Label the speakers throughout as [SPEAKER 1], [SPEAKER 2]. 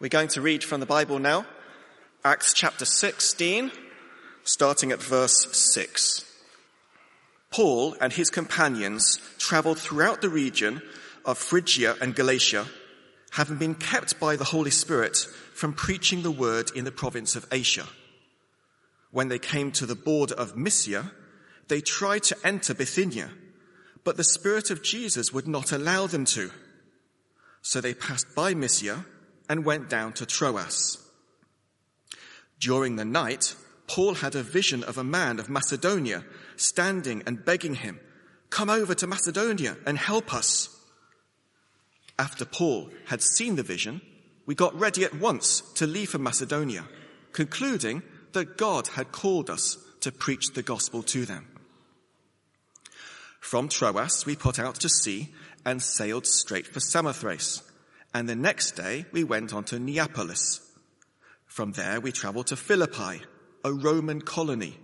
[SPEAKER 1] We're going to read from the Bible now, Acts chapter 16, starting at verse 6. Paul and his companions traveled throughout the region of Phrygia and Galatia, having been kept by the Holy Spirit from preaching the word in the province of Asia. When they came to the border of Mysia, they tried to enter Bithynia, but the Spirit of Jesus would not allow them to. So they passed by Mysia and went down to Troas. During the night, Paul had a vision of a man of Macedonia standing and begging him, Come over to Macedonia and help us. After Paul had seen the vision, we got ready at once to leave for Macedonia, concluding that God had called us to preach the gospel to them. From Troas, we put out to sea and sailed straight for Samothrace and the next day we went on to Neapolis. From there we traveled to Philippi, a Roman colony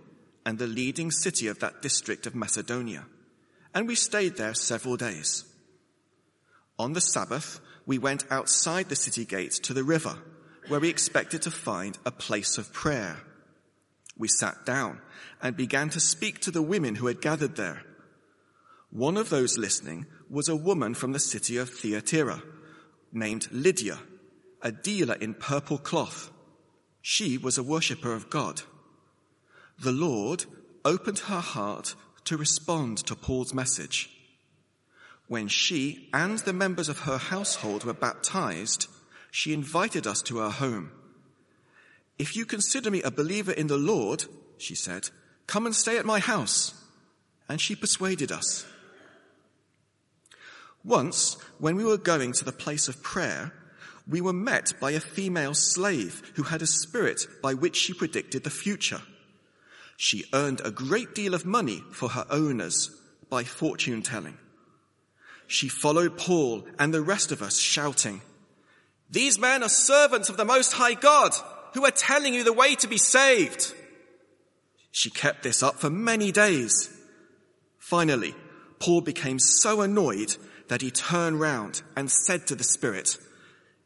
[SPEAKER 1] and the leading city of that district of Macedonia, and we stayed there several days. On the Sabbath, we went outside the city gates to the river, where we expected to find a place of prayer. We sat down and began to speak to the women who had gathered there. One of those listening was a woman from the city of Thyatira named Lydia, a dealer in purple cloth. She was a worshipper of God. The Lord opened her heart to respond to Paul's message. When she and the members of her household were baptized, she invited us to her home. If you consider me a believer in the Lord, she said, come and stay at my house. And she persuaded us. Once, when we were going to the place of prayer, we were met by a female slave who had a spirit by which she predicted the future. She earned a great deal of money for her owners by fortune telling. She followed Paul and the rest of us shouting, These men are servants of the Most High God who are telling you the way to be saved. She kept this up for many days. Finally, Paul became so annoyed that he turned round and said to the Spirit,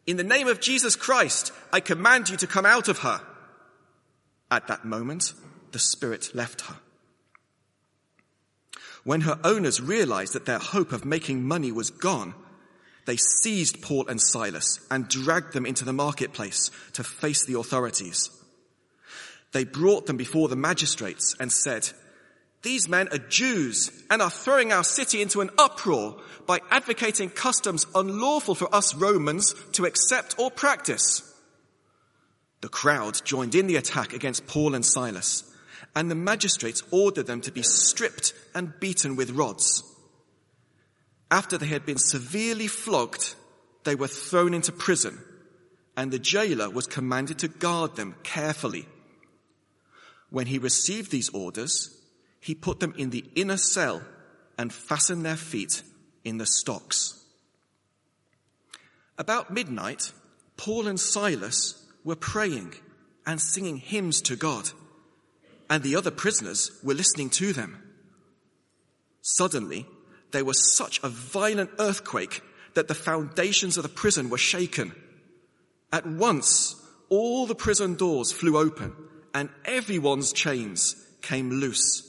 [SPEAKER 1] In the name of Jesus Christ, I command you to come out of her. At that moment, the Spirit left her. When her owners realized that their hope of making money was gone, they seized Paul and Silas and dragged them into the marketplace to face the authorities. They brought them before the magistrates and said, these men are Jews and are throwing our city into an uproar by advocating customs unlawful for us Romans to accept or practice. The crowd joined in the attack against Paul and Silas, and the magistrates ordered them to be stripped and beaten with rods. After they had been severely flogged, they were thrown into prison, and the jailer was commanded to guard them carefully. When he received these orders, he put them in the inner cell and fastened their feet in the stocks. About midnight, Paul and Silas were praying and singing hymns to God, and the other prisoners were listening to them. Suddenly, there was such a violent earthquake that the foundations of the prison were shaken. At once, all the prison doors flew open and everyone's chains came loose.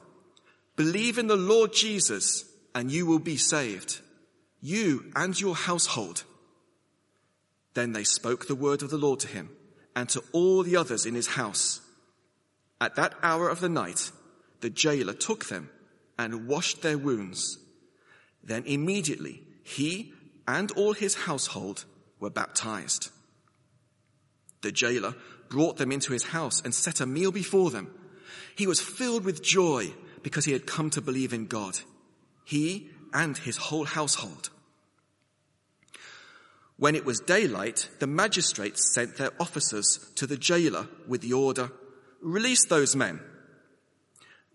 [SPEAKER 1] Believe in the Lord Jesus and you will be saved, you and your household. Then they spoke the word of the Lord to him and to all the others in his house. At that hour of the night, the jailer took them and washed their wounds. Then immediately he and all his household were baptized. The jailer brought them into his house and set a meal before them. He was filled with joy because he had come to believe in God, he and his whole household. When it was daylight, the magistrates sent their officers to the jailer with the order, release those men.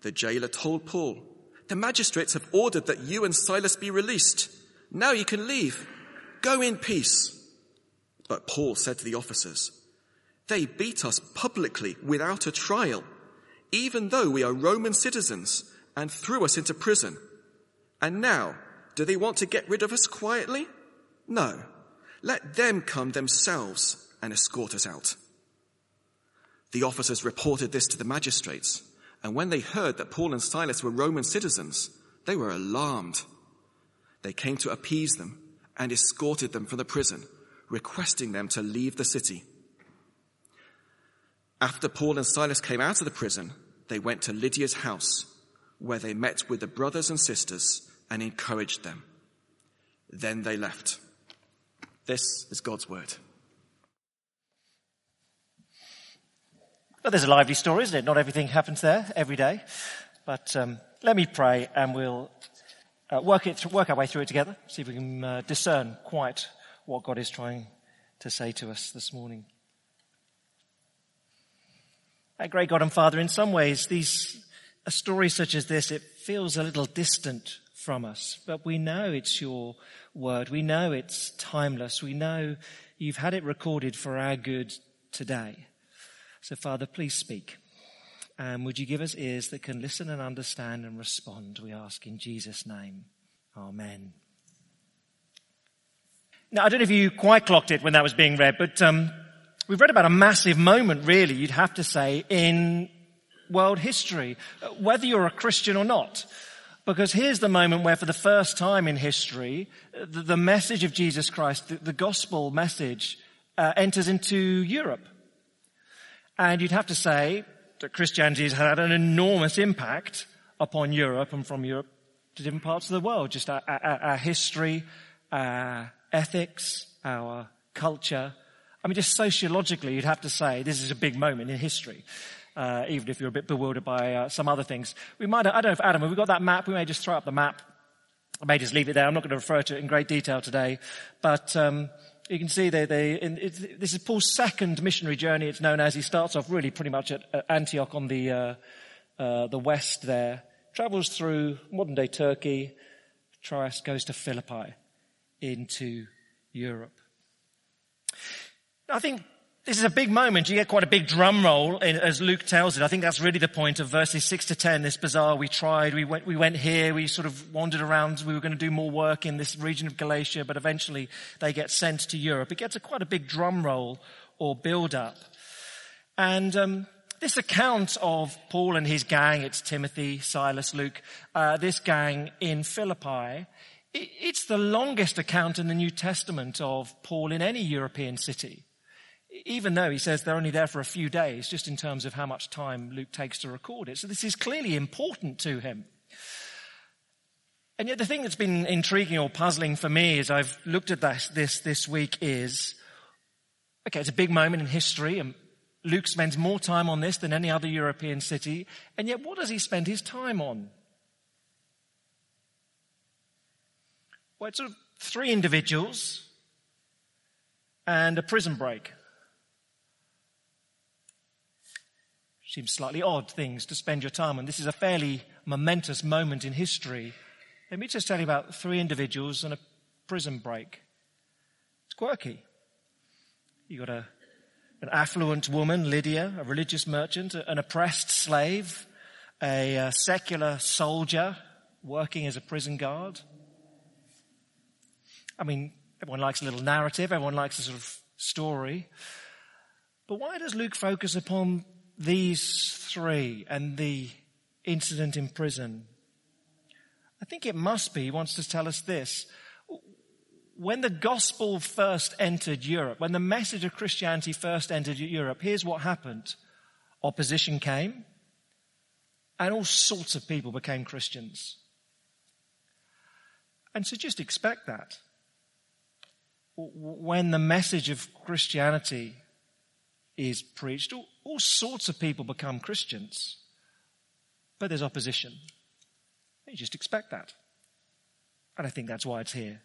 [SPEAKER 1] The jailer told Paul, the magistrates have ordered that you and Silas be released. Now you can leave. Go in peace. But Paul said to the officers, they beat us publicly without a trial, even though we are Roman citizens and threw us into prison. And now, do they want to get rid of us quietly? No. Let them come themselves and escort us out. The officers reported this to the magistrates, and when they heard that Paul and Silas were Roman citizens, they were alarmed. They came to appease them and escorted them from the prison, requesting them to leave the city. After Paul and Silas came out of the prison, they went to Lydia's house, where they met with the brothers and sisters and encouraged them. Then they left. This is God's word.
[SPEAKER 2] Well, there's a lively story, isn't it? Not everything happens there every day. But um, let me pray and we'll uh, work, it, work our way through it together, see if we can uh, discern quite what God is trying to say to us this morning. Our great God and Father, in some ways, these, a story such as this, it feels a little distant from us, but we know it's your word. We know it's timeless. We know you've had it recorded for our good today. So Father, please speak. And would you give us ears that can listen and understand and respond, we ask in Jesus' name. Amen. Now, I don't know if you quite clocked it when that was being read, but um, we've read about a massive moment, really, you'd have to say, in world history, whether you're a Christian or not. Because here's the moment where for the first time in history, the, the message of Jesus Christ, the, the gospel message, uh, enters into Europe. And you'd have to say that Christianity has had an enormous impact upon Europe and from Europe to different parts of the world. Just our, our, our history, our ethics, our culture. I mean, just sociologically, you'd have to say this is a big moment in history uh, even if you're a bit bewildered by uh, some other things. We might, I don't know if Adam, have we got that map? We may just throw up the map. I may just leave it there. I'm not going to refer to it in great detail today, but um, you can see they, they in, this is Paul's second missionary journey. It's known as he starts off really pretty much at, at Antioch on the uh, uh, the west there, travels through modern day Turkey, Troas goes to Philippi, into Europe. I think this is a big moment. You get quite a big drum roll in, as Luke tells it. I think that's really the point of verses 6 to 10. This bizarre, we tried, we went, we went here, we sort of wandered around, we were going to do more work in this region of Galatia, but eventually they get sent to Europe. It gets a quite a big drum roll or build up. And, um, this account of Paul and his gang, it's Timothy, Silas, Luke, uh, this gang in Philippi, it, it's the longest account in the New Testament of Paul in any European city even though he says they're only there for a few days, just in terms of how much time Luke takes to record it. So this is clearly important to him. And yet the thing that's been intriguing or puzzling for me as I've looked at this, this, this week is, okay, it's a big moment in history and Luke spends more time on this than any other European city. And yet what does he spend his time on? Well, it's sort of three individuals and a prison break. Seems slightly odd things to spend your time on. This is a fairly momentous moment in history. Let me just tell you about three individuals and a prison break. It's quirky. You've got a, an affluent woman, Lydia, a religious merchant, an oppressed slave, a, a secular soldier working as a prison guard. I mean, everyone likes a little narrative, everyone likes a sort of story. But why does Luke focus upon these three and the incident in prison? I think it must be, he wants to tell us this. When the gospel first entered Europe, when the message of Christianity first entered Europe, here's what happened. Opposition came, and all sorts of people became Christians. And so just expect that. When the message of Christianity is preached, all, all sorts of people become Christians. But there's opposition. You just expect that. And I think that's why it's here.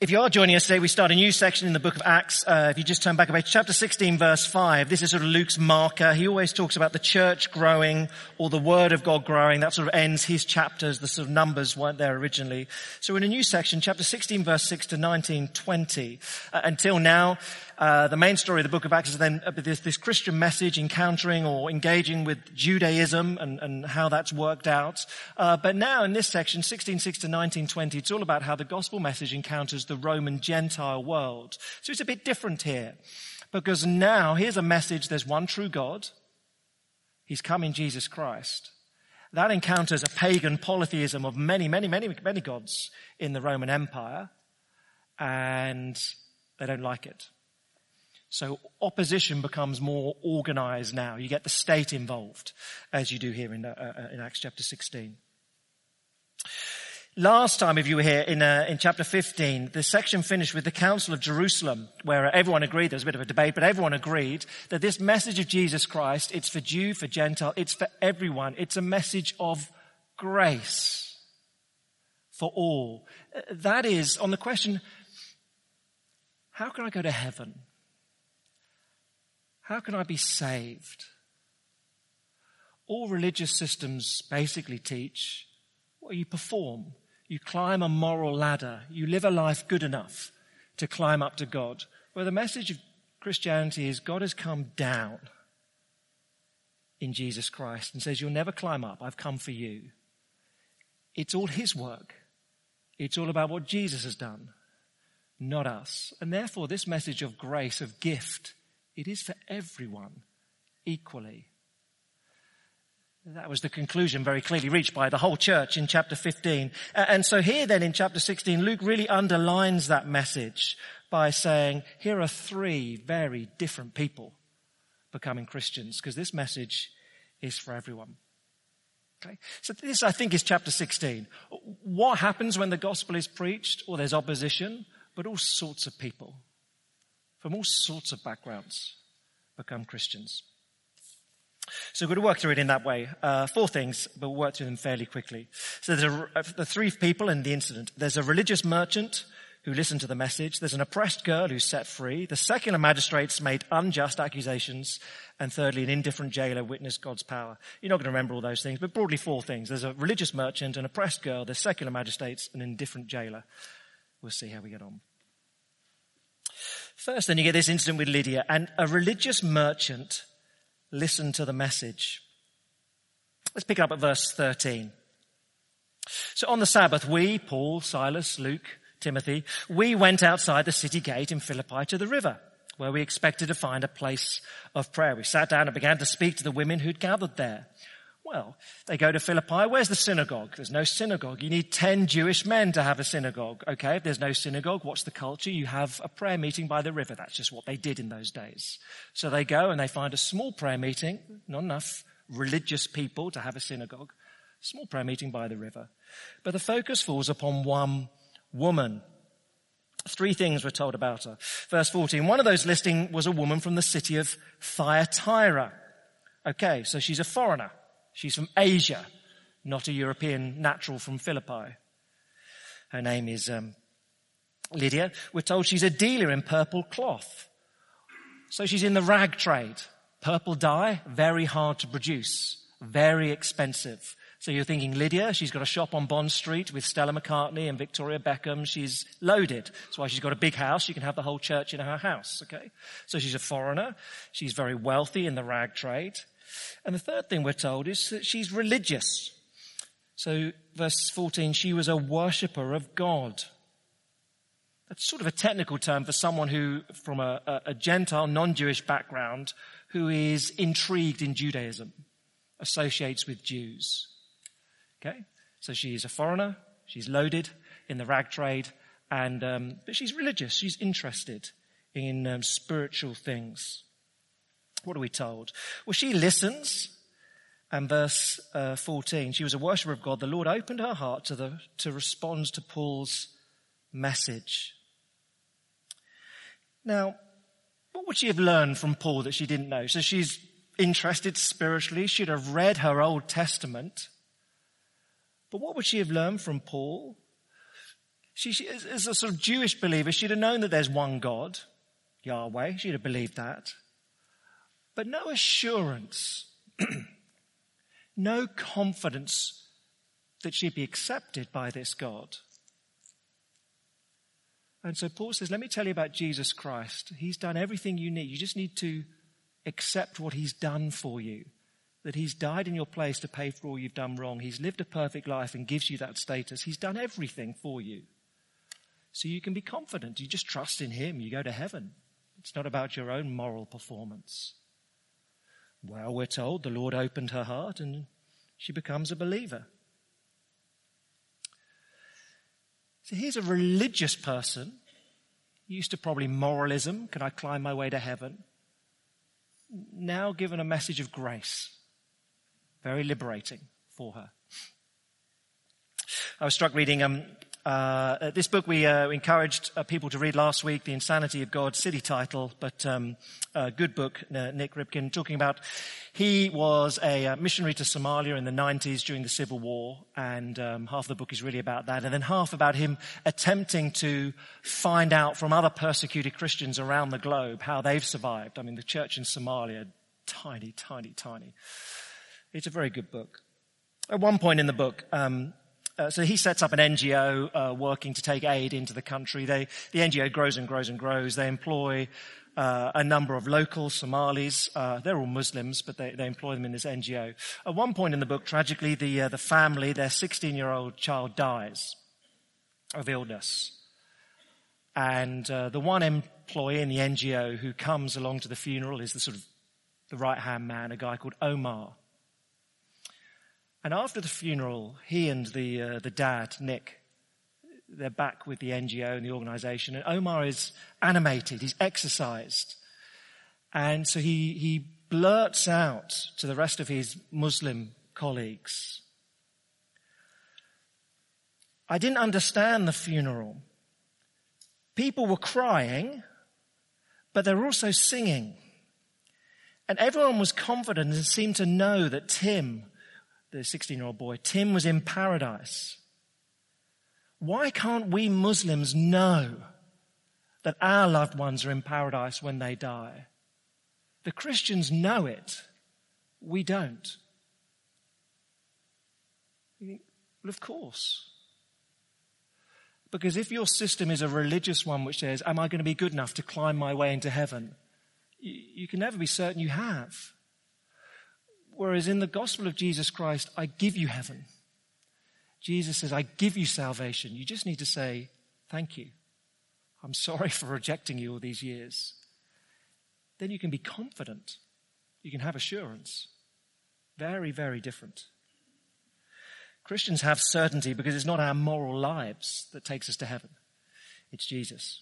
[SPEAKER 2] If you are joining us today, we start a new section in the book of Acts. Uh, if you just turn back a page, chapter 16, verse 5. This is sort of Luke's marker. He always talks about the church growing or the word of God growing. That sort of ends his chapters. The sort of numbers weren't there originally. So in a new section, chapter 16, verse 6 to 19, 20. Uh, until now, uh, the main story of the book of Acts is then uh, this, this, Christian message encountering or engaging with Judaism and, and how that's worked out. Uh, but now in this section, 16.6 to 19.20, it's all about how the gospel message encounters the Roman Gentile world. So it's a bit different here. Because now here's a message, there's one true God. He's come in Jesus Christ. That encounters a pagan polytheism of many, many, many, many gods in the Roman Empire. And they don't like it. So opposition becomes more organized now. You get the state involved, as you do here in, uh, uh, in Acts chapter 16. Last time, if you were here in, uh, in chapter 15, the section finished with the Council of Jerusalem, where everyone agreed, there was a bit of a debate, but everyone agreed that this message of Jesus Christ, it's for Jew, for Gentile, it's for everyone. It's a message of grace for all. Uh, that is, on the question, how can I go to heaven? How can I be saved? All religious systems basically teach well, you perform, you climb a moral ladder, you live a life good enough to climb up to God. Where the message of Christianity is God has come down in Jesus Christ and says, You'll never climb up, I've come for you. It's all His work. It's all about what Jesus has done, not us. And therefore, this message of grace, of gift, it is for everyone equally. That was the conclusion very clearly reached by the whole church in chapter 15. And so here then in chapter 16, Luke really underlines that message by saying, here are three very different people becoming Christians, because this message is for everyone. Okay? So this, I think, is chapter 16. What happens when the gospel is preached? Well, there's opposition, but all sorts of people from all sorts of backgrounds become Christians. So we're going to work through it in that way. Uh, four things, but we'll work through them fairly quickly. So there's a, uh, the three people in the incident. There's a religious merchant who listened to the message. There's an oppressed girl who's set free. The secular magistrates made unjust accusations. And thirdly, an indifferent jailer witnessed God's power. You're not going to remember all those things, but broadly four things. There's a religious merchant, an oppressed girl, there's secular magistrates, an indifferent jailer. We'll see how we get on. First, then you get this incident with Lydia, and a religious merchant listened to the message. Let's pick it up at verse 13. So on the Sabbath, we, Paul, Silas, Luke, Timothy, we went outside the city gate in Philippi to the river, where we expected to find a place of prayer. We sat down and began to speak to the women who'd gathered there. Well, they go to Philippi. Where's the synagogue? There's no synagogue. You need 10 Jewish men to have a synagogue. Okay, if there's no synagogue, what's the culture? You have a prayer meeting by the river. That's just what they did in those days. So they go and they find a small prayer meeting, not enough religious people to have a synagogue. Small prayer meeting by the river. But the focus falls upon one woman. Three things were told about her. Verse 14. One of those listing was a woman from the city of Thyatira. Okay, so she's a foreigner. She's from Asia, not a European natural from Philippi. Her name is um, Lydia. We're told she's a dealer in purple cloth. So she's in the rag trade. Purple dye, very hard to produce, very expensive. So you're thinking Lydia, she's got a shop on Bond Street with Stella McCartney and Victoria Beckham. She's loaded. That's why she's got a big house. She can have the whole church in her house. Okay. So she's a foreigner. She's very wealthy in the rag trade. And the third thing we're told is that she's religious. So, verse 14, she was a worshipper of God. That's sort of a technical term for someone who, from a, a, a Gentile, non-Jewish background, who is intrigued in Judaism, associates with Jews. Okay? So she is a foreigner, she's loaded in the rag trade, and, um, but she's religious, she's interested in um, spiritual things. What are we told? Well, she listens. And verse uh, 14, she was a worshiper of God. The Lord opened her heart to, the, to respond to Paul's message. Now, what would she have learned from Paul that she didn't know? So she's interested spiritually. She'd have read her Old Testament. But what would she have learned from Paul? She, she, as a sort of Jewish believer, she'd have known that there's one God, Yahweh. She'd have believed that. But no assurance, no confidence that she'd be accepted by this God. And so Paul says, let me tell you about Jesus Christ. He's done everything you need. You just need to accept what he's done for you. That he's died in your place to pay for all you've done wrong. He's lived a perfect life and gives you that status. He's done everything for you. So you can be confident. You just trust in him. You go to heaven. It's not about your own moral performance. Well, we're told the Lord opened her heart and she becomes a believer. So here's a religious person, used to probably moralism. Can I climb my way to heaven? Now given a message of grace. Very liberating for her. I was struck reading um, uh, this book we uh, encouraged uh, people to read last week, The Insanity of God, city title, but um, a good book, Nik Ripken, talking about he was a uh, missionary to Somalia in the 90s during the Civil War, and um, half the book is really about that, and then half about him attempting to find out from other persecuted Christians around the globe how they've survived. I mean, the church in Somalia, tiny, tiny, tiny. It's a very good book. At one point in the book, um, uh, so he sets up an NGO uh, working to take aid into the country. They, the NGO grows and grows and grows. They employ uh, a number of local Somalis. Uh, they're all Muslims, but they, they, employ them in this NGO. At one point in the book, tragically, the, uh, the family, their 16-year-old child dies of illness. And the one employee in the NGO who comes along to the funeral is the sort of the right-hand man, a guy called Omar. And after the funeral, he and the, uh, the dad, Nick, they're back with the NGO and the organization. And Omar is animated, he's exercised. And so he, he blurts out to the rest of his Muslim colleagues I didn't understand the funeral. People were crying, but they were also singing. And everyone was confident and seemed to know that Tim the 16 year old boy, Tim was in paradise. Why can't we Muslims know that our loved ones are in paradise when they die? The Christians know it. We don't. well, of course. Because if your system is a religious one which says, Am I going to be good enough to climb my way into heaven? You, you can never be certain you have. Whereas in the gospel of Jesus Christ, I give you heaven. Jesus says, I give you salvation. You just need to say, Thank you. I'm sorry for rejecting you all these years. Then you can be confident. You can have assurance. Very, very different. Christians have certainty because it's not our moral lives that takes us to heaven. It's Jesus.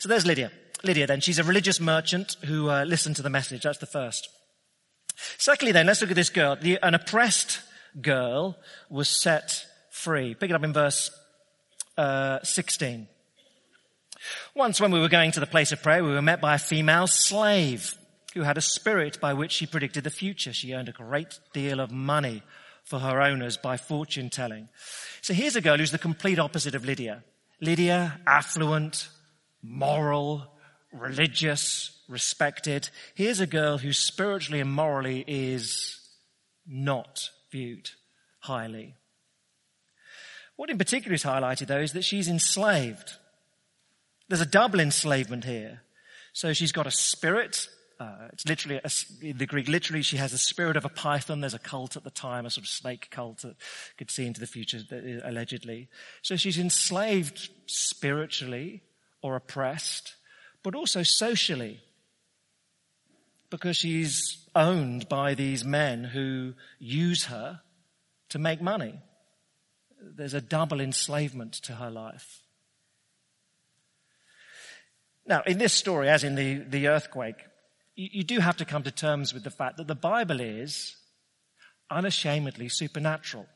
[SPEAKER 2] So there's Lydia. Lydia then, she's a religious merchant who uh, listened to the message. That's the first. Secondly, then, let's look at this girl. The, an oppressed girl was set free. Pick it up in verse uh, 16. Once, when we were going to the place of prayer, we were met by a female slave who had a spirit by which she predicted the future. She earned a great deal of money for her owners by fortune telling. So here's a girl who's the complete opposite of Lydia. Lydia, affluent, moral, religious, respected. Here's a girl who spiritually and morally is not viewed highly. What in particular is highlighted though is that she's enslaved. There's a double enslavement here. So she's got a spirit. Uh, it's literally, a, in the Greek, literally she has a spirit of a python. There's a cult at the time, a sort of snake cult that could see into the future, allegedly. So she's enslaved spiritually or oppressed, but also socially because she's owned by these men who use her to make money. There's a double enslavement to her life. Now, in this story, as in the, the earthquake, you, you do have to come to terms with the fact that the Bible is unashamedly supernatural,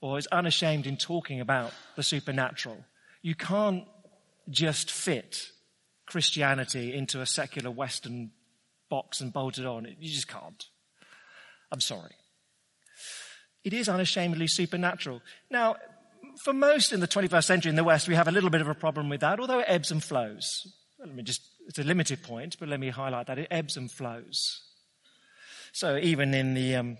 [SPEAKER 2] or is unashamed in talking about the supernatural. You can't just fit Christianity into a secular Western box and bolted on. You just can't. I'm sorry. It is unashamedly supernatural. Now, for most in the 21st century in the West, we have a little bit of a problem with that, although it ebbs and flows. Let me just, it's a limited point, but let me highlight that. It ebbs and flows. So even in the, um,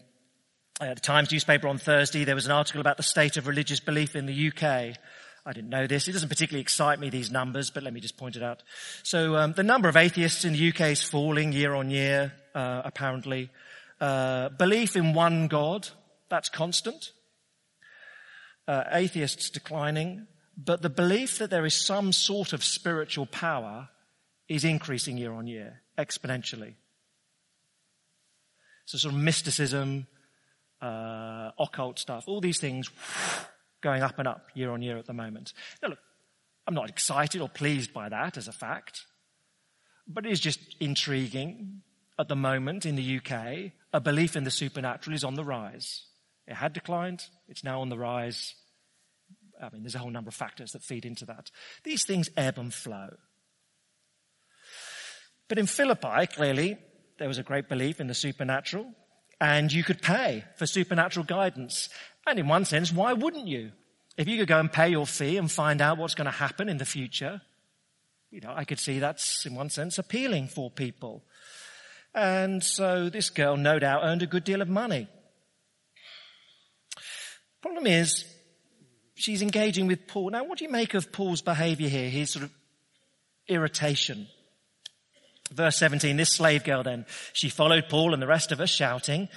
[SPEAKER 2] uh, the Times newspaper on Thursday, there was an article about the state of religious belief in the UK. I didn't know this. It doesn't particularly excite me, these numbers, but let me just point it out. So um, the number of atheists in the UK is falling year on year, uh, apparently. Uh, belief in one God, that's constant. Uh, atheists declining. But the belief that there is some sort of spiritual power is increasing year on year, exponentially. So sort of mysticism, uh, occult stuff, all these things going up and up year on year at the moment. Now look, I'm not excited or pleased by that as a fact, but it is just intriguing at the moment in the UK. A belief in the supernatural is on the rise. It had declined. It's now on the rise. I mean, there's a whole number of factors that feed into that. These things ebb and flow. But in Philippi, clearly, there was a great belief in the supernatural, and you could pay for supernatural guidance. And in one sense, why wouldn't you? If you could go and pay your fee and find out what's going to happen in the future, you know, I could see that's in one sense appealing for people. And so this girl no doubt earned a good deal of money. Problem is, she's engaging with Paul. Now, what do you make of Paul's behavior here? His sort of irritation. Verse 17, this slave girl then, she followed Paul and the rest of us shouting,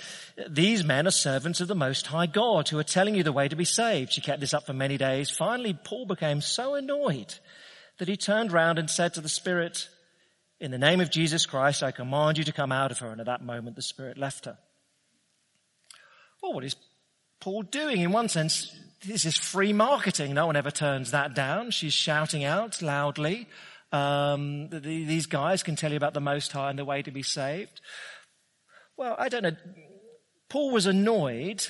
[SPEAKER 2] these men are servants of the Most High God who are telling you the way to be saved. She kept this up for many days. Finally, Paul became so annoyed that he turned round and said to the Spirit, in the name of Jesus Christ, I command you to come out of her. And at that moment, the Spirit left her. Well, what is Paul doing? In one sense, this is free marketing. No one ever turns that down. She's shouting out loudly. Um, the, these guys can tell you about the Most High and the way to be saved. Well, I don't know. Paul was annoyed.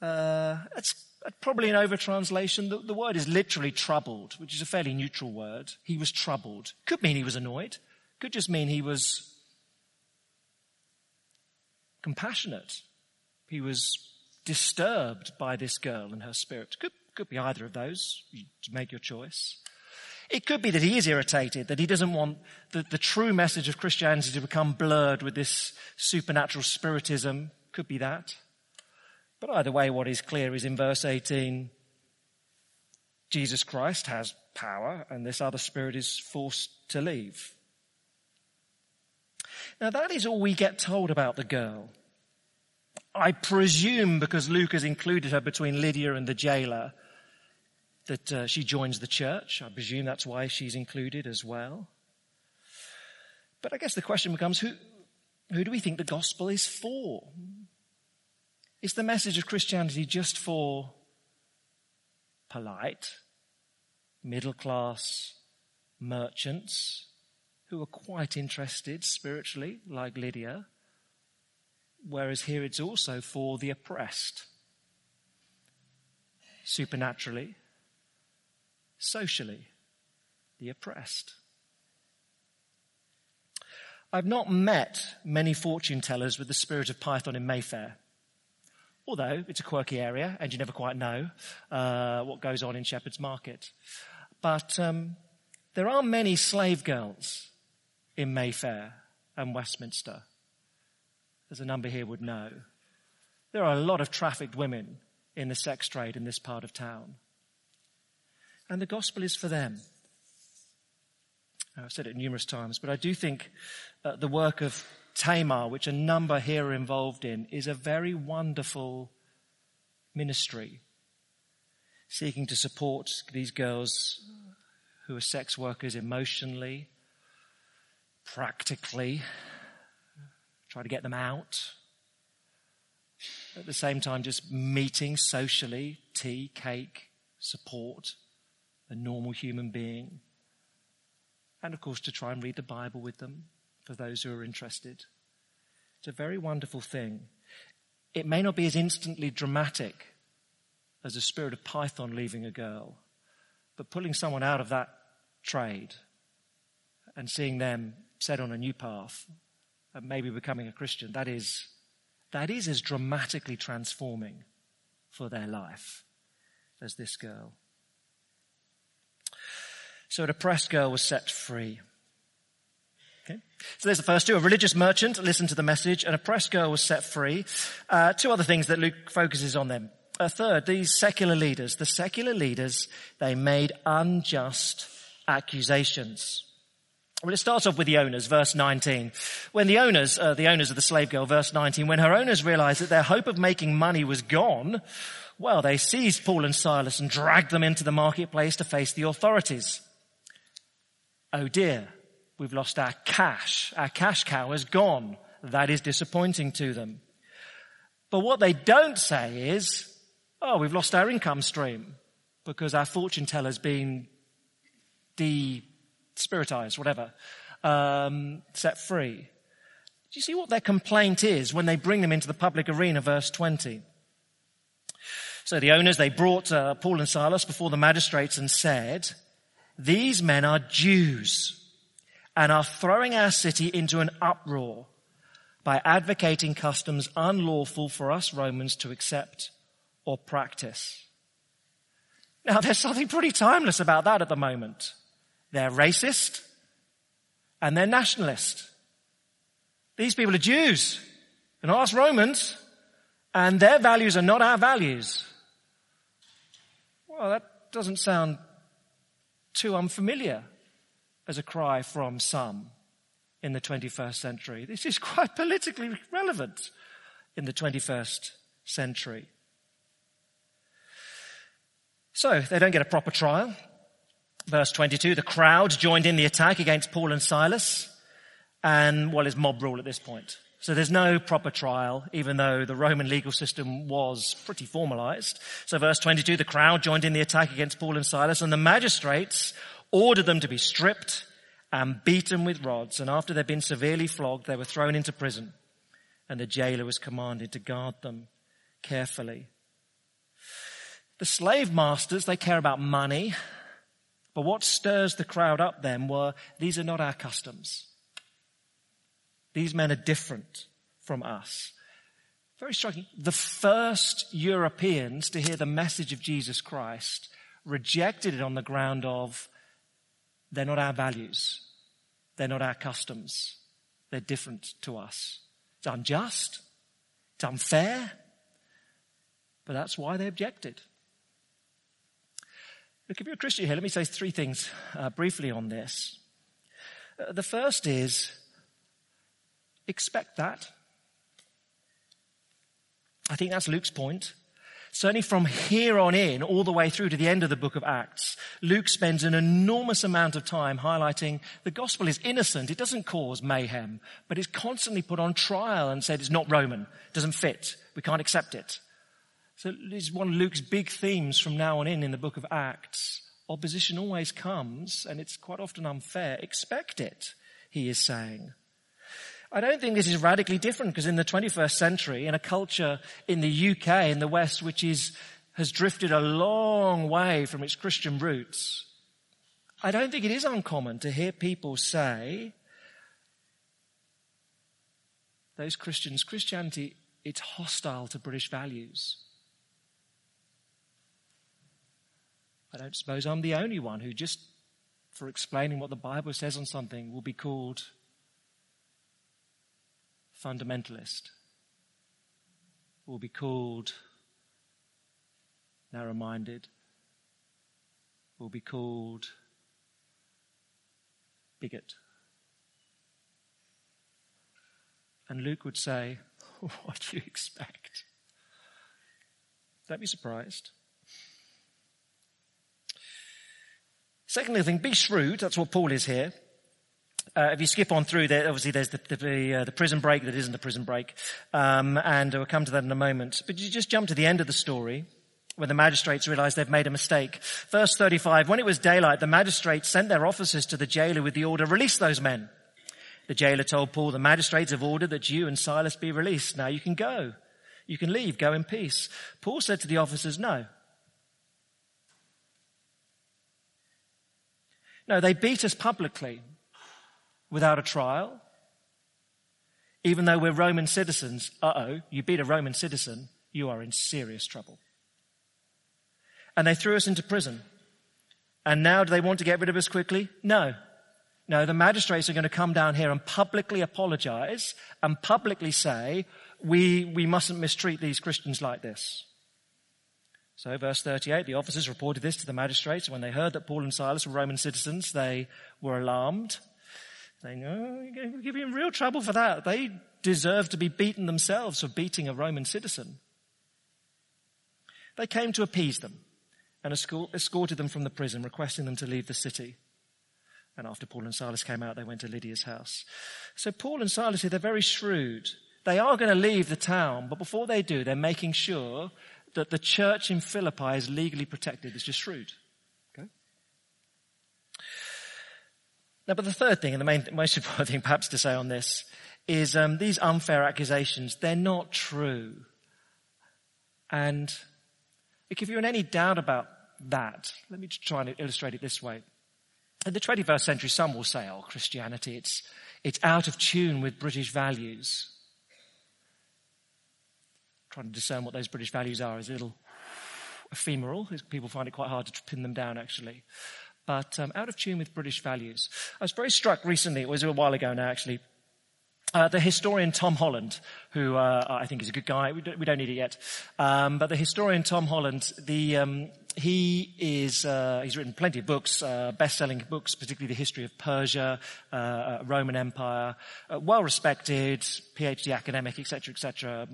[SPEAKER 2] Uh, that's probably an overtranslation. The, the word is literally troubled, which is a fairly neutral word. He was troubled. Could mean he was annoyed. Could just mean he was compassionate. He was disturbed by this girl and her spirit. Could, could be either of those. You make your choice. It could be that he is irritated, that he doesn't want the, the true message of Christianity to become blurred with this supernatural spiritism. Could be that. But either way, what is clear is in verse 18, Jesus Christ has power and this other spirit is forced to leave. Now that is all we get told about the girl. I presume because Luke has included her between Lydia and the jailer, that uh, she joins the church. I presume that's why she's included as well. But I guess the question becomes who, who do we think the gospel is for? Is the message of Christianity just for polite, middle class merchants who are quite interested spiritually, like Lydia? Whereas here it's also for the oppressed, supernaturally, socially, the oppressed. I've not met many fortune tellers with the spirit of Python in Mayfair. Although it's a quirky area and you never quite know uh, what goes on in Shepherd's Market. But um, there are many slave girls in Mayfair and Westminster, as a number here would know. There are a lot of trafficked women in the sex trade in this part of town and the gospel is for them. I've said it numerous times, but I do think uh, the work of Tamar, which a number here are involved in, is a very wonderful ministry seeking to support these girls who are sex workers emotionally, practically, try to get them out. At the same time, just meeting socially, tea, cake, support a normal human being. And of course, to try and read the Bible with them for those who are interested. It's a very wonderful thing. It may not be as instantly dramatic as the spirit of Python leaving a girl, but pulling someone out of that trade and seeing them set on a new path and maybe becoming a Christian, that is, that is as dramatically transforming for their life as this girl. So a depressed girl was set free. Okay. So there's the first two. A religious merchant listened to the message. An oppressed girl was set free. Uh, two other things that Luke focuses on them. A third, these secular leaders, the secular leaders, they made unjust accusations. Well, it starts off with the owners, verse 19. When the owners, uh, the owners of the slave girl, verse 19, when her owners realized that their hope of making money was gone, well, they seized Paul and Silas and dragged them into the marketplace to face the authorities. Oh dear, we've lost our cash. Our cash cow is gone. That is disappointing to them. But what they don't say is, oh, we've lost our income stream because our fortune teller's been de-spiritized, whatever, um, set free. Do you see what their complaint is when they bring them into the public arena, verse 20? So the owners, they brought uh, Paul and Silas before the magistrates and said, these men are Jews and are throwing our city into an uproar by advocating customs unlawful for us Romans to accept or practice. Now there's something pretty timeless about that at the moment. They're racist and they're nationalist. These people are Jews. They're not us Romans and their values are not our values. Well, that doesn't sound too unfamiliar as a cry from some in the 21st century. This is quite politically relevant in the 21st century. So they don't get a proper trial. Verse 22, the crowd joined in the attack against Paul and Silas and well, it's mob rule at this point. So there's no proper trial, even though the Roman legal system was pretty formalized. So verse 22, the crowd joined in the attack against Paul and Silas and the magistrates ordered them to be stripped and beaten with rods. And after they'd been severely flogged, they were thrown into prison and the jailer was commanded to guard them carefully. The slave masters, they care about money, but what stirs the crowd up then were, these are not our customs. These men are different from us. Very striking. The first Europeans to hear the message of Jesus Christ rejected it on the ground of they're not our values. They're not our customs. They're different to us. It's unjust. It's unfair. But that's why they objected. Look, if you're a Christian here, let me say three things uh, briefly on this. Uh, the first is expect that. I think that's Luke's point. Certainly from here on in, all the way through to the end of the book of Acts, Luke spends an enormous amount of time highlighting the gospel is innocent. It doesn't cause mayhem, but it's constantly put on trial and said it's not Roman, doesn't fit, we can't accept it. So is one of Luke's big themes from now on in in the book of Acts. Opposition always comes, and it's quite often unfair. Expect it, he is saying. I don't think this is radically different because in the 21st century, in a culture in the UK, in the West, which is, has drifted a long way from its Christian roots, I don't think it is uncommon to hear people say, those Christians, Christianity, it's hostile to British values. I don't suppose I'm the only one who just, for explaining what the Bible says on something, will be called fundamentalist will be called narrow minded, will be called bigot. And Luke would say, What do you expect? Don't be surprised. Secondly, I think be shrewd. That's what Paul is here. Uh, if you skip on through there, obviously there's the, the, uh, the prison break that isn't a prison break, um, and we'll come to that in a moment. But you just jump to the end of the story, when the magistrates realize they've made a mistake. Verse 35, when it was daylight, the magistrates sent their officers to the jailer with the order, release those men. The jailer told Paul, the magistrates have ordered that you and Silas be released. Now you can go. You can leave. Go in peace. Paul said to the officers, no. No, they beat us publicly without a trial. Even though we're Roman citizens, uh oh, you beat a Roman citizen, you are in serious trouble. and they threw us into prison. And now do they want to get rid of us quickly? No. No, the magistrates are going to come down here and publicly apologize and publicly say, we, we mustn't mistreat these Christians like this. So verse 38, the officers reported this to the magistrates. When they heard that Paul and Silas were Roman citizens, they were alarmed. They know, you're going to give you real trouble for that. They deserve to be beaten themselves for beating a Roman citizen. They came to appease them and escorted them from the prison, requesting them to leave the city. And after Paul and Silas came out, they went to Lydia's house. So Paul and Silas here, they're very shrewd. They are going to leave the town, but before they do, they're making sure that the church in Philippi is legally protected. It's just shrewd. Now, but the third thing, and the main, most important thing perhaps to say on this, is um, these unfair accusations, they're not true. And if you're in any doubt about that, let me try and illustrate it this way. In the 21st century, some will say, oh, Christianity, it's, it's out of tune with British values. Trying to discern what those British values are is a little ephemeral. People find it quite hard to pin them down, actually. But um, out of tune with British values. I was very struck recently, it was a while ago now, actually, uh, the historian Tom Holland, who uh, I think is a good guy, we don't, we don't need it yet, um, but the historian Tom Holland, the, um, he is uh, he's written plenty of books, uh, best-selling books, particularly the history of Persia, uh, uh Roman Empire, well-respected, PhD academic, etc., etc.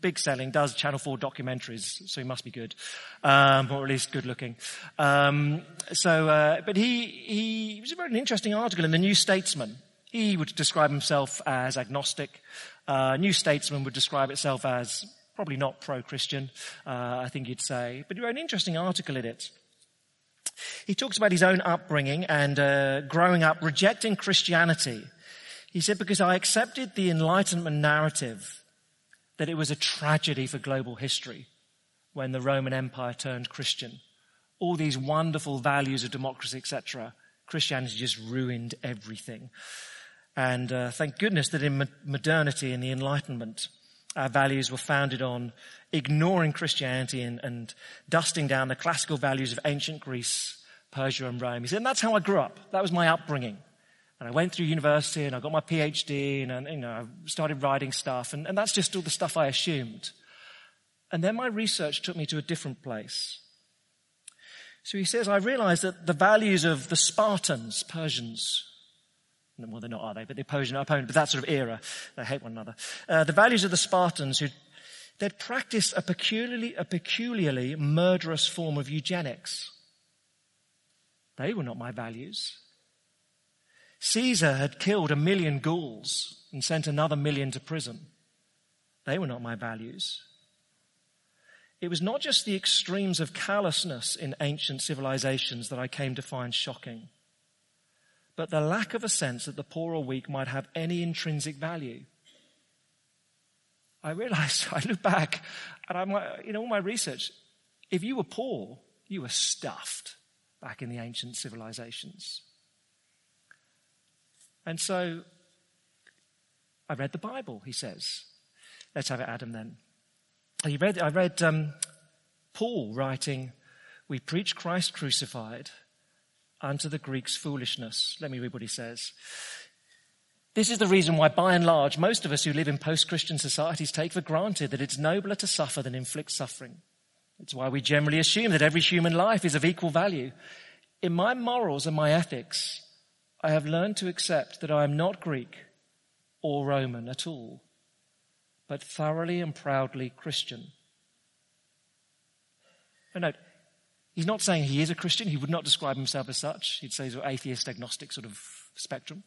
[SPEAKER 2] Big selling, does Channel Four documentaries, so he must be good, um, or at least good-looking. Um, so, but he he wrote an interesting article in the New Statesman he would describe himself as agnostic. Uh, New Statesman would describe itself as probably not pro-Christian, uh, I think you'd say. But he wrote an interesting article in it. He talks about his own upbringing and uh, growing up rejecting Christianity. He said, because I accepted the Enlightenment narrative that it was a tragedy for global history when the Roman Empire turned Christian. All these wonderful values of democracy, etc. Christianity just ruined everything. And uh, thank goodness that in modernity and the Enlightenment, our values were founded on ignoring Christianity and, and, dusting down the classical values of ancient Greece, Persia, and Rome. He said, and that's how I grew up. That was my upbringing. And I went through university and I got my PhD and, and you know, I started writing stuff. And, and that's just all the stuff I assumed. And then my research took me to a different place. So he says, I realized that the values of the Spartans, Persians, well, they're not, are they? But the opposing opponent, but that sort of era, they hate one another. Uh, the values of the Spartans who they'd practiced a peculiarly, a peculiarly murderous form of eugenics. They were not my values. Caesar had killed a million Gauls and sent another million to prison. They were not my values. It was not just the extremes of callousness in ancient civilizations that I came to find shocking but the lack of a sense that the poor or weak might have any intrinsic value. I realized, I look back and I'm, you know, all my research, if you were poor, you were stuffed back in the ancient civilizations. And so I read the Bible, he says. Let's have it, Adam, then. I read, I read um, Paul writing, We preach Christ crucified unto the Greeks foolishness. Let me read what he says. This is the reason why, by and large, most of us who live in post-Christian societies take for granted that it's nobler to suffer than inflict suffering. It's why we generally assume that every human life is of equal value. In my morals and my ethics, I have learned to accept that I am not Greek or Roman at all, but thoroughly and proudly Christian. And note, He's not saying he is a Christian. He would not describe himself as such. He'd say he's an atheist, agnostic sort of spectrum.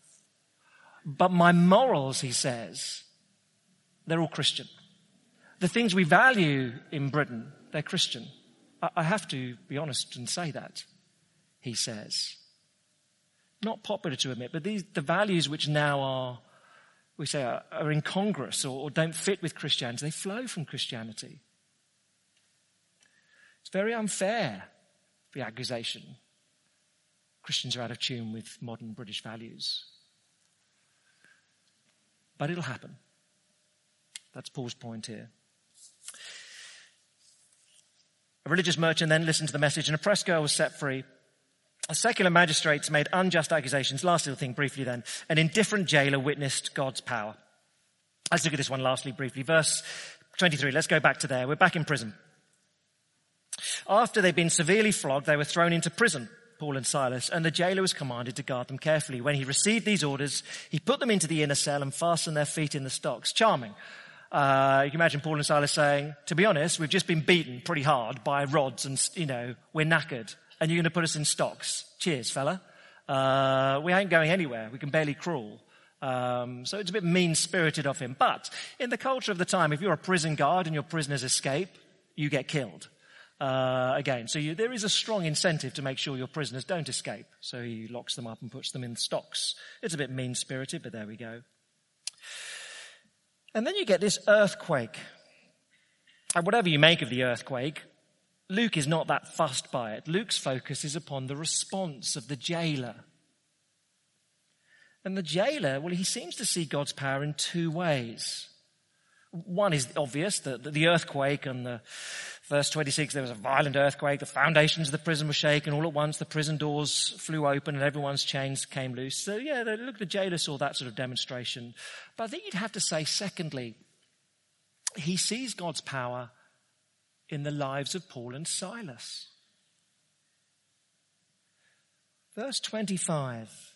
[SPEAKER 2] But my morals, he says, they're all Christian. The things we value in Britain, they're Christian. I have to be honest and say that, he says. Not popular to admit, but these, the values which now are, we say, are, are incongruous or, or don't fit with Christianity, they flow from Christianity. It's very unfair the accusation. Christians are out of tune with modern British values. But it'll happen. That's Paul's point here. A religious merchant then listened to the message and a press girl was set free. A secular magistrates made unjust accusations. Last little thing briefly then. An indifferent jailer witnessed God's power. Let's look at this one lastly briefly. Verse 23. Let's go back to there. We're back in prison. After they'd been severely flogged, they were thrown into prison, Paul and Silas, and the jailer was commanded to guard them carefully. When he received these orders, he put them into the inner cell and fastened their feet in the stocks. Charming. Uh, you can imagine Paul and Silas saying, to be honest, we've just been beaten pretty hard by rods and, you know, we're knackered and you're going to put us in stocks. Cheers, fella. Uh, we ain't going anywhere. We can barely crawl. Um, so it's a bit mean spirited of him. But in the culture of the time, if you're a prison guard and your prisoners escape, you get killed. Uh, again, so you, there is a strong incentive to make sure your prisoners don't escape. So he locks them up and puts them in stocks. It's a bit mean spirited, but there we go. And then you get this earthquake. And whatever you make of the earthquake, Luke is not that fussed by it. Luke's focus is upon the response of the jailer. And the jailer, well, he seems to see God's power in two ways. One is obvious, that the earthquake and the verse 26, there was a violent earthquake, the foundations of the prison were shaken, all at once the prison doors flew open and everyone's chains came loose. So yeah, look, the jailer saw that sort of demonstration. But I think you'd have to say, secondly, he sees God's power in the lives of Paul and Silas. Verse 25.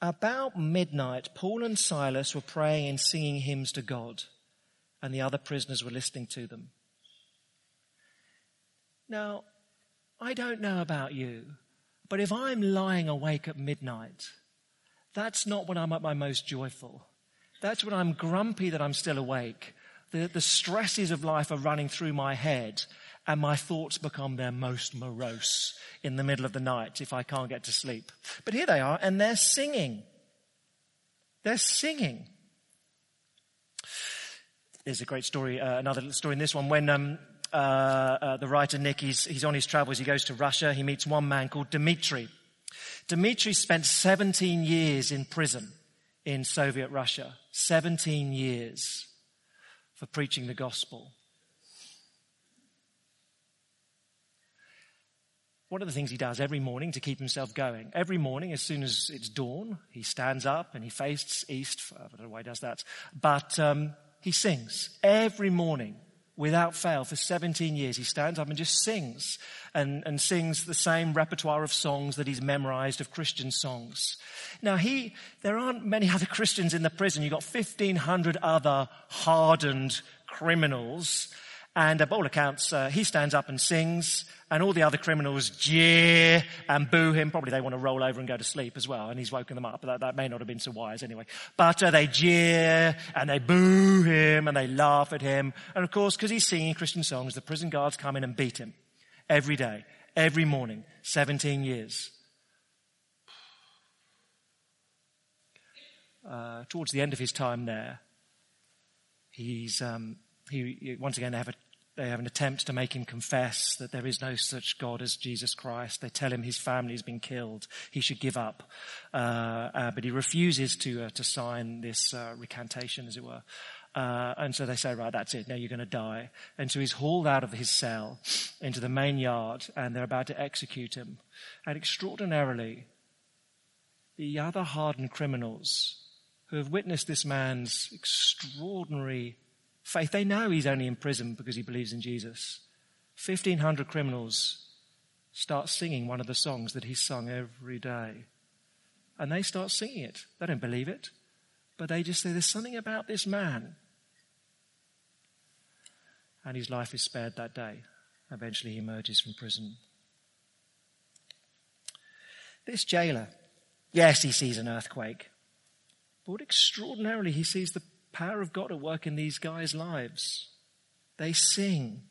[SPEAKER 2] About midnight, Paul and Silas were praying and singing hymns to God, and the other prisoners were listening to them. Now, I don't know about you, but if I'm lying awake at midnight, that's not when I'm at my most joyful. That's when I'm grumpy that I'm still awake. The, the stresses of life are running through my head, and my thoughts become their most morose in the middle of the night if I can't get to sleep. But here they are and they're singing. They're singing. There's a great story, uh, another story in this one. When um, uh, uh, the writer Nik, he's, he's on his travels, he goes to Russia, he meets one man called Dmitri. Dmitri spent 17 years in prison in Soviet Russia. 17 years for preaching the gospel. One of the things he does every morning to keep himself going, every morning as soon as it's dawn, he stands up and he faces east. I don't know why he does that, but um, he sings every morning without fail for 17 years. He stands up and just sings and, and sings the same repertoire of songs that he's memorized of Christian songs. Now he, there aren't many other Christians in the prison. You've got 1500 other hardened criminals and by all accounts, uh, he stands up and sings, and all the other criminals jeer and boo him. Probably they want to roll over and go to sleep as well, and he's woken them up. But that, that may not have been so wise anyway. But uh, they jeer and they boo him and they laugh at him. And of course, because he's singing Christian songs, the prison guards come in and beat him every day, every morning, 17 years. Uh, towards the end of his time there, he's um, he, once again, they have, a, they have an attempt to make him confess that there is no such God as Jesus Christ. They tell him his family has been killed. He should give up. Uh, uh, but he refuses to, uh, to sign this uh, recantation, as it were. Uh, and so they say, right, that's it. Now you're going to die. And so he's hauled out of his cell into the main yard and they're about to execute him. And extraordinarily, the other hardened criminals who have witnessed this man's extraordinary faith. They know he's only in prison because he believes in Jesus. 1,500 criminals start singing one of the songs that he sung every day. And they start singing it. They don't believe it, but they just say, There's something about this man. And his life is spared that day. Eventually, he emerges from prison. This jailer, yes, he sees an earthquake, but extraordinarily, he sees the power of God at work in these guys' lives. They sing.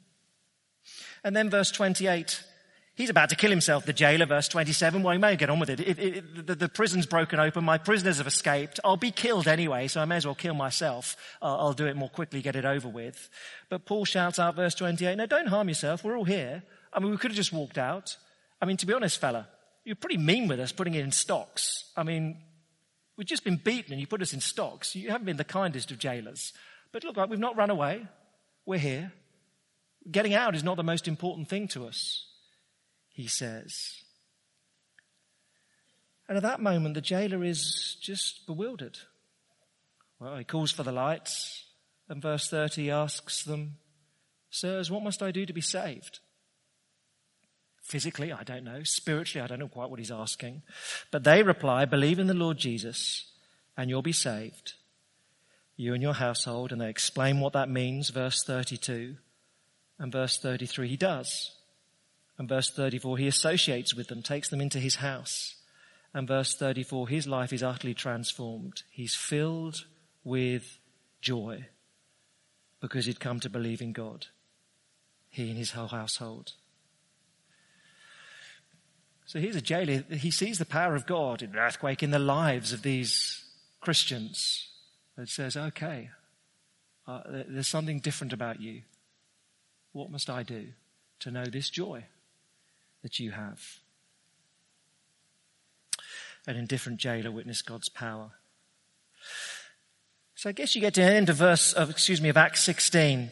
[SPEAKER 2] And then verse 28, he's about to kill himself, the jailer, verse 27. Well, he may get on with it. it, it the, the, prison's broken open. My prisoners have escaped. I'll be killed anyway, so I may as well kill myself. I'll, I'll do it more quickly, get it over with. But Paul shouts out, verse 28, no, don't harm yourself. We're all here. I mean, we could have just walked out. I mean, to be honest, fella, you're pretty mean with us putting it in stocks. I mean, We've just been beaten and you put us in stocks. You haven't been the kindest of jailers. But look, we've not run away. We're here. Getting out is not the most important thing to us, he says. And at that moment, the jailer is just bewildered. Well, he calls for the lights, and verse 30 asks them, Sirs, what must I do to be saved? Physically, I don't know. Spiritually, I don't know quite what he's asking. But they reply, Believe in the Lord Jesus, and you'll be saved, you and your household. And they explain what that means, verse 32. And verse 33, he does. And verse 34, he associates with them, takes them into his house. And verse 34, his life is utterly transformed. He's filled with joy because he'd come to believe in God. He and his whole household. So here's a jailer. He sees the power of God in an earthquake in the lives of these Christians. It says, okay, uh, there's something different about you. What must I do to know this joy that you have? an indifferent jailer witnessed God's power. So I guess you get to the end of verse of, excuse me, of Acts 16.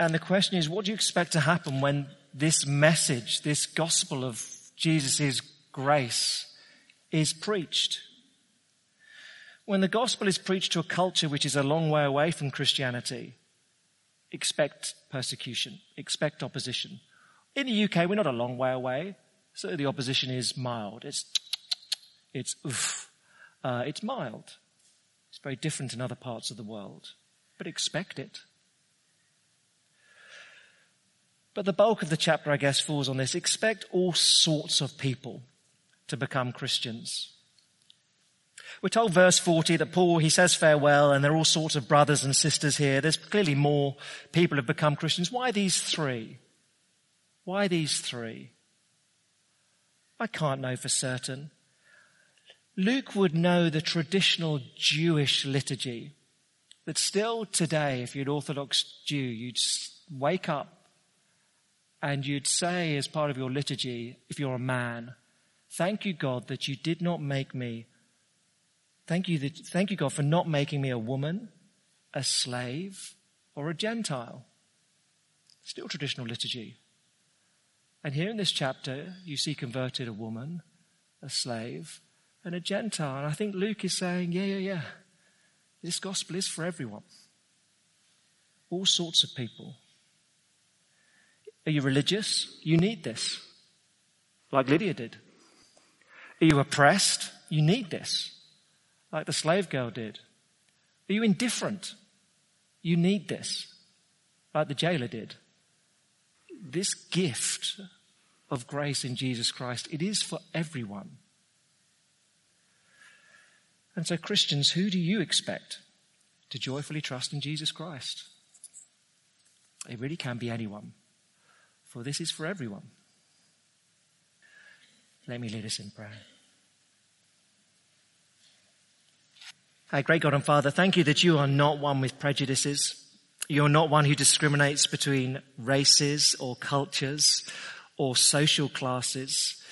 [SPEAKER 2] And the question is, what do you expect to happen when this message, this gospel of Jesus' grace is preached? When the gospel is preached to a culture which is a long way away from Christianity, expect persecution, expect opposition. In the UK, we're not a long way away, so the opposition is mild. It's it's. Uh, it's mild. It's very different in other parts of the world, but expect it. But the bulk of the chapter, I guess, falls on this. Expect all sorts of people to become Christians. We're told verse 40 that Paul, he says farewell and there are all sorts of brothers and sisters here. There's clearly more people have become Christians. Why these three? Why these three? I can't know for certain. Luke would know the traditional Jewish liturgy that still today, if you're an Orthodox Jew, you'd wake up and you'd say as part of your liturgy, if you're a man, thank you God that you did not make me, thank you, that, thank you God for not making me a woman, a slave, or a Gentile. Still traditional liturgy. And here in this chapter, you see converted a woman, a slave, and a Gentile. And I think Luke is saying, yeah, yeah, yeah. This gospel is for everyone. All sorts of people. Are you religious? You need this. Like Lydia did. Are you oppressed? You need this. Like the slave girl did. Are you indifferent? You need this. Like the jailer did. This gift of grace in Jesus Christ, it is for everyone. And so, Christians, who do you expect to joyfully trust in Jesus Christ? It really can be anyone, for this is for everyone. Let me lead us in prayer. Our great God and Father, thank you that you are not one with prejudices. You're not one who discriminates between races or cultures or social classes.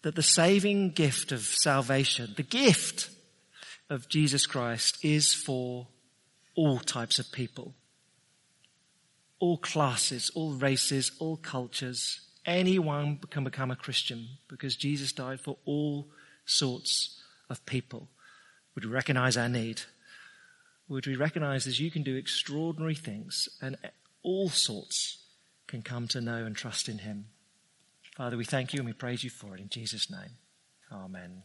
[SPEAKER 2] That the saving gift of salvation, the gift of Jesus Christ is for all types of people, all classes, all races, all cultures. Anyone can become a Christian because Jesus died for all sorts of people. Would we recognize our need? Would we recognize that you can do extraordinary things and all sorts can come to know and trust in him? Father, we thank you and we praise you for it in Jesus' name. Amen.